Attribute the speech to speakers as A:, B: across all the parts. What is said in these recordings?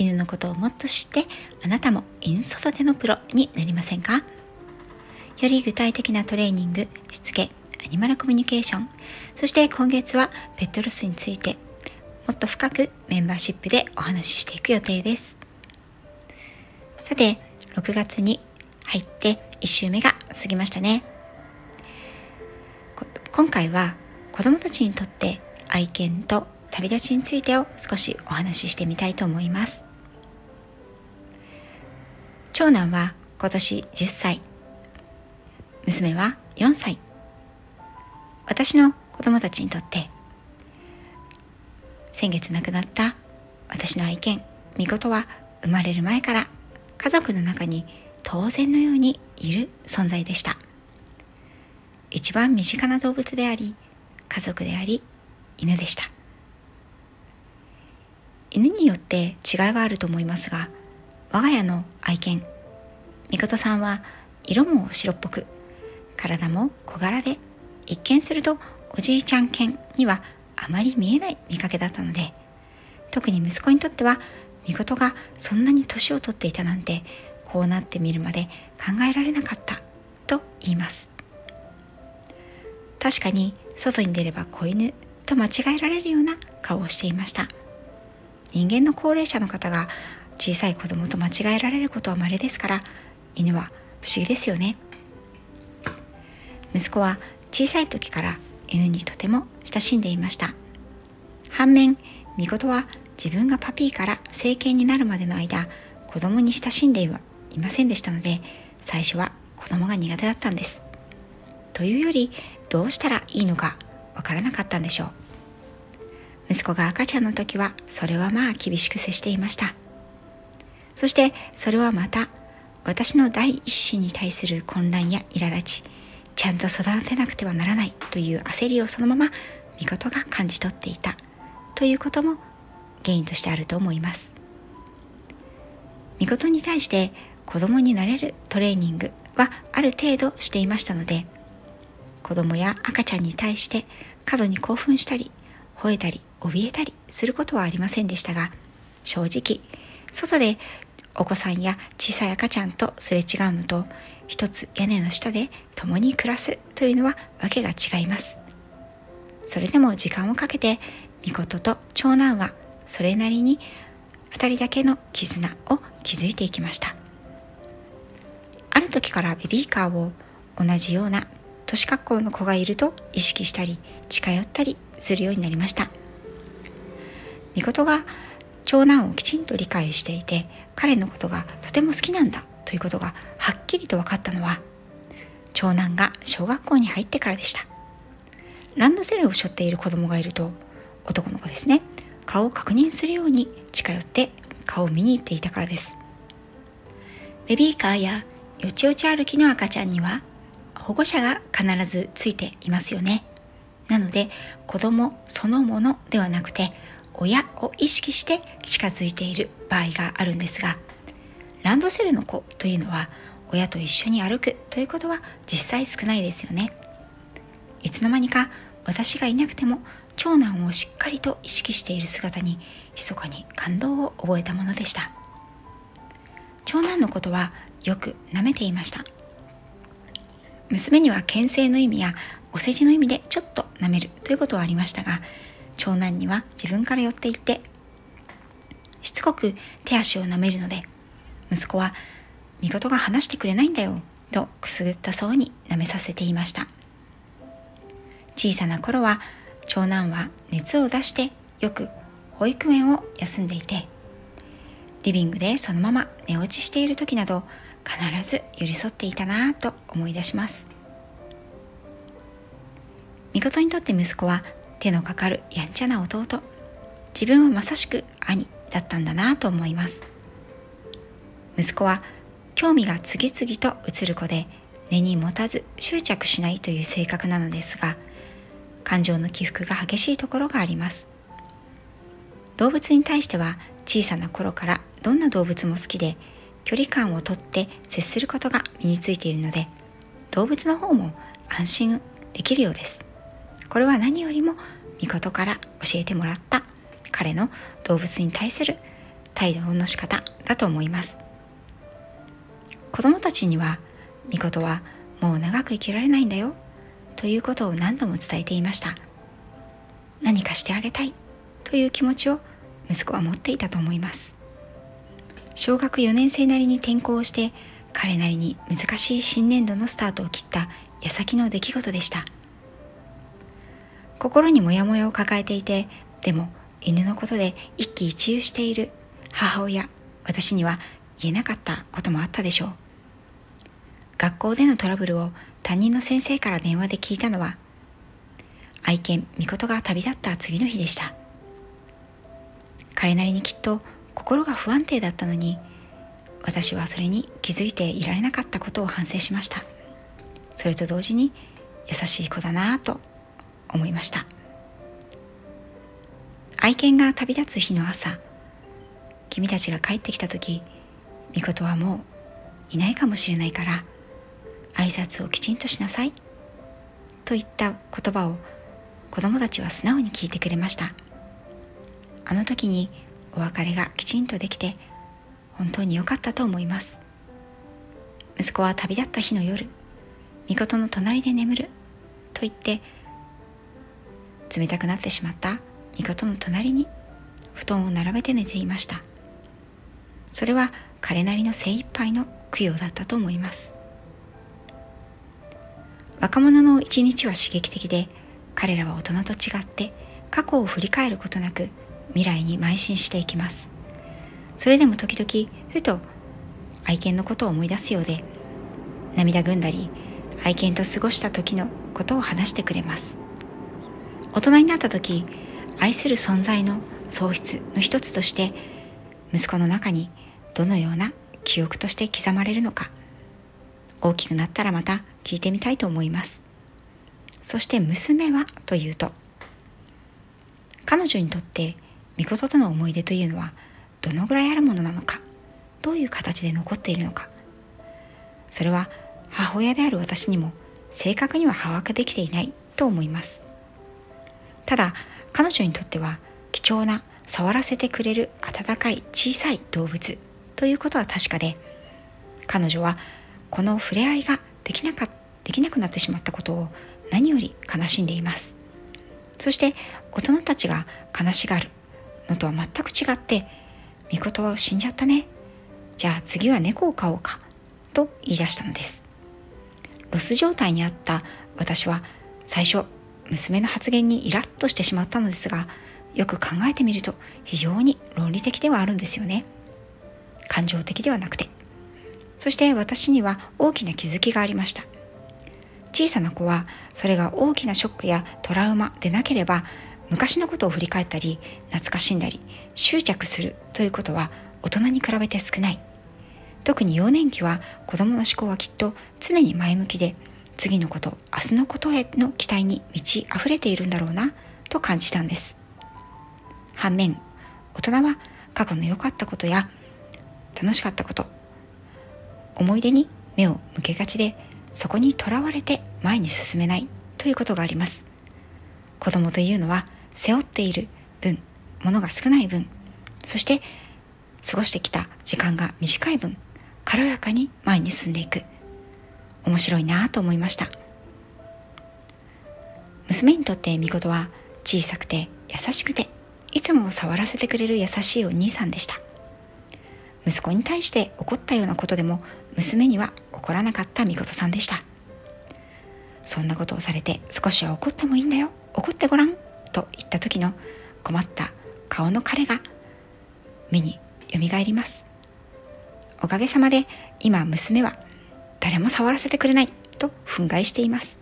A: 犬のことをもっと知ってあなたも犬育てのプロになりませんか？より具体的なトレーニングしつけアニマルコミュニケーションそして今月はペットロスについてもっと深くメンバーシップでお話ししていく予定です。さて6月に入って1週目が過ぎましたね。今回は子供たちにとって愛犬と旅立ちについてを少しお話ししてみたいと思います。長男は今年10歳。娘は4歳。私の子供たちにとって先月亡くなった私の愛犬みことは生まれる前から家族の中に当然のようにいる存在でした。一番身近な動物であり家族であり犬でした。犬によって違いはあると思いますが我が家の愛犬みことさんは色も白っぽく体も小柄で一見するとおじいちゃん犬にはあまり見えない見かけだったので特に息子にとってはみことがそんなに年を取っていたなんてこうなってみるまで考えられなかったと言います。確かに外に出れば子犬と間違えられるような顔をしていました。人間の高齢者の方が小さい子供と間違えられることは稀ですから犬は不思議ですよね。息子は小さい時から犬にとても親しんでいました。反面見事は自分がパピーから成犬になるまでの間子供に親しんではいませんでしたので最初は子供が苦手だったんです。というよりどうしたらいいのかわからなかったんでしょう。息子が赤ちゃんの時はそれはまあ厳しく接していました。そしてそれはまた私の第一子に対する混乱や苛立ちちゃんと育てなくてはならないという焦りをそのまま見事が感じ取っていたということも原因としてあると思います。見事に対して子供になれるトレーニングはある程度していましたので子供や赤ちゃんに対して過度に興奮したり吠えたり怯えたりすることはありませんでしたが正直外でお子さんや小さい赤ちゃんとすれ違うのと一つ屋根の下で共に暮らすというのはわけが違います。それでも時間をかけて御事と長男はそれなりに2人だけの絆を築いていきました。ある時からベビーカーを同じような年格好の子がいると意識したり近寄ったりするようになりました。御事が長男をきちんと理解していて彼のことがとても好きなんだということがはっきりと分かったのは長男が小学校に入ってからでした。ランドセルを背負っている子供がいると男の子ですね。顔を確認するように近寄って顔を見に行っていたからです。ベビーカーやよちよち歩きの赤ちゃんには保護者が必ずついていますよね。なので子供そのものではなくて親を意識して近づいている場合があるんですがランドセルの子というのは親と一緒に歩くということは実際少ないですよね。いつの間にか私がいなくても長男をしっかりと意識している姿に密かに感動を覚えたものでした。長男のことはよく舐めていました。娘には牽制の意味やお世辞の意味でちょっと舐めるということはありましたが長男には自分から寄っていってしつこく手足を舐めるので息子は「見事が話してくれないんだよ」とくすぐったそうに舐めさせていました。小さな頃は長男は熱を出してよく保育園を休んでいてリビングでそのまま寝落ちしている時など必ず寄り添っていたなぁと思い出します。見事にとって息子は手のかかるやんちゃな弟。自分はまさしく兄だったんだなと思います。息子は興味が次々と移る子で根に持たず執着しないという性格なのですが感情の起伏が激しいところがあります。動物に対しては小さな頃からどんな動物も好きで距離感をとって接することが身についているので動物の方も安心できるようです。これは何よりも御事から教えてもらった彼の動物に対する態度の仕方だと思います。子供たちには御事はもう長く生きられないんだよということを何度も伝えていました。何かしてあげたいという気持ちを息子は持っていたと思います。小学4年生なりに転校をして彼なりに難しい新年度のスタートを切った矢先の出来事でした。心にモヤモヤを抱えていてでも犬のことで一喜一憂している。母親私には言えなかったこともあったでしょう。学校でのトラブルを担任の先生から電話で聞いたのは愛犬御事が旅立った次の日でした。彼なりにきっと心が不安定だったのに私はそれに気づいていられなかったことを反省しました。それと同時に優しい子だなぁと思いました。愛犬が旅立つ日の朝君たちが帰ってきた時御事はもういないかもしれないから挨拶をきちんとしなさいといった言葉を子供たちは素直に聞いてくれました。あの時にお別れがきちんとできて本当に良かったと思います。息子は旅立った日の夜御事の隣で眠ると言って冷たくなってしまった。御事の隣に布団を並べて寝ていました。それは彼なりの精一杯の供養だったと思います。若者の一日は刺激的で彼らは大人と違って過去を振り返ることなく未来に邁進していきます。それでも時々ふと愛犬のことを思い出すようで涙ぐんだり愛犬と過ごした時のことを話してくれます。大人になった時愛する存在の喪失の一つとして息子の中にどのような記憶として刻まれるのか大きくなったらまた聞いてみたいと思います。そして娘はというと彼女にとって御事との思い出というのはどのぐらいあるものなのかどういう形で残っているのかそれは母親である私にも正確には把握できていないと思います。ただ彼女にとっては貴重な触らせてくれる温かい小さい動物ということは確かで彼女はこの触れ合いができなかできなくなってしまったことを何より悲しんでいます。そして大人たちが悲しがるのとは全く違って御言葉を死んじゃったね。じゃあ次は猫を飼おうかと言い出したのです。ロス状態にあった私は最初娘の発言にイラッとしてしまったのですがよく考えてみると非常に論理的ではあるんですよね。感情的ではなくて。そして私には大きな気づきがありました。小さな子はそれが大きなショックやトラウマでなければ昔のことを振り返ったり懐かしんだり執着するということは大人に比べて少ない。特に幼年期は子供の思考はきっと常に前向きで次のこと明日のことへの期待に満ち溢れているんだろうなと感じたんです。反面大人は過去の良かったことや楽しかったこと思い出に目を向けがちでそこにとらわれて前に進めないということがあります。子供というのは背負っている分ものが少ない分そして過ごしてきた時間が短い分軽やかに前に進んでいく。面白いなと思いました。娘にとって見事は小さくて優しくていつも触らせてくれる優しいお兄さんでした。息子に対して怒ったようなことでも娘には怒らなかったみことさんでした。そんなことをされて少しは怒ってもいいんだよ。怒ってごらんと言った時の困った顔の彼が目によみがえります。おかげさまで今娘は誰も触らせてくれないと憤慨しています。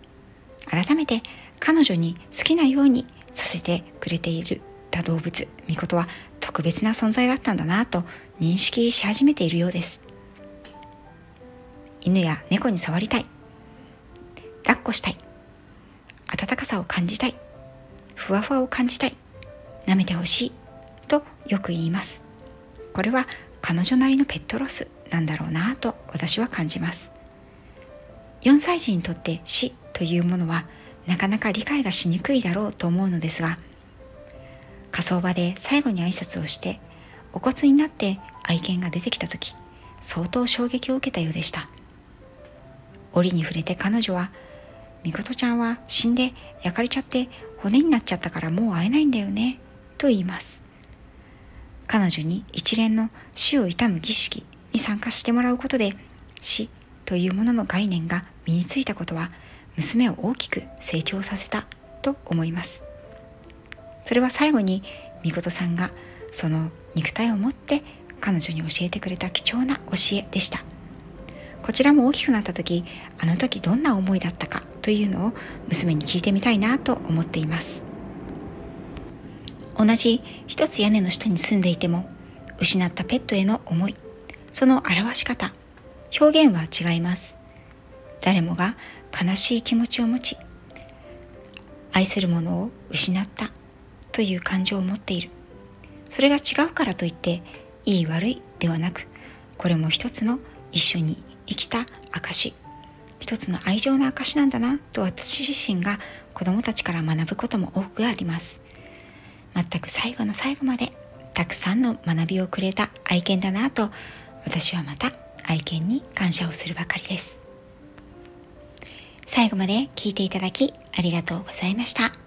A: 改めて彼女に好きなようにさせてくれているた動物御事は特別な存在だったんだなと認識し始めているようです。犬や猫に触りたい。抱っこしたい。温かさを感じたい。ふわふわを感じたい。舐めてほしいとよく言います。これは彼女なりのペットロスなんだろうなと私は感じます。4歳児にとって死というものはなかなか理解がしにくいだろうと思うのですが火葬場で最後に挨拶をしてお骨になって愛犬が出てきた時相当衝撃を受けたようでした。折に触れて彼女は「みことちゃんは死んで焼かれちゃって骨になっちゃったからもう会えないんだよね」と言います。彼女に一連の死を悼む儀式に参加してもらうことで死というものの概念が身についたことは娘を大きく成長させたと思います。それは最後にみことさんがその肉体を持って彼女に教えてくれた貴重な教えでした。こちらも大きくなった時あの時どんな思いだったかというのを娘に聞いてみたいなと思っています。同じ一つ屋根の下に住んでいても失ったペットへの思いその表し方表現は違います。誰もが悲しい気持ちを持ち愛するものを失ったという感情を持っている。それが違うからといっていい悪いではなくこれも一つの一緒に生きた証一つの愛情の証なんだなと私自身が子供たちから学ぶことも多くあります。全く最後の最後までたくさんの学びをくれた愛犬だなと私はまた愛犬に感謝をするばかりです。最後まで聞いていただきありがとうございました。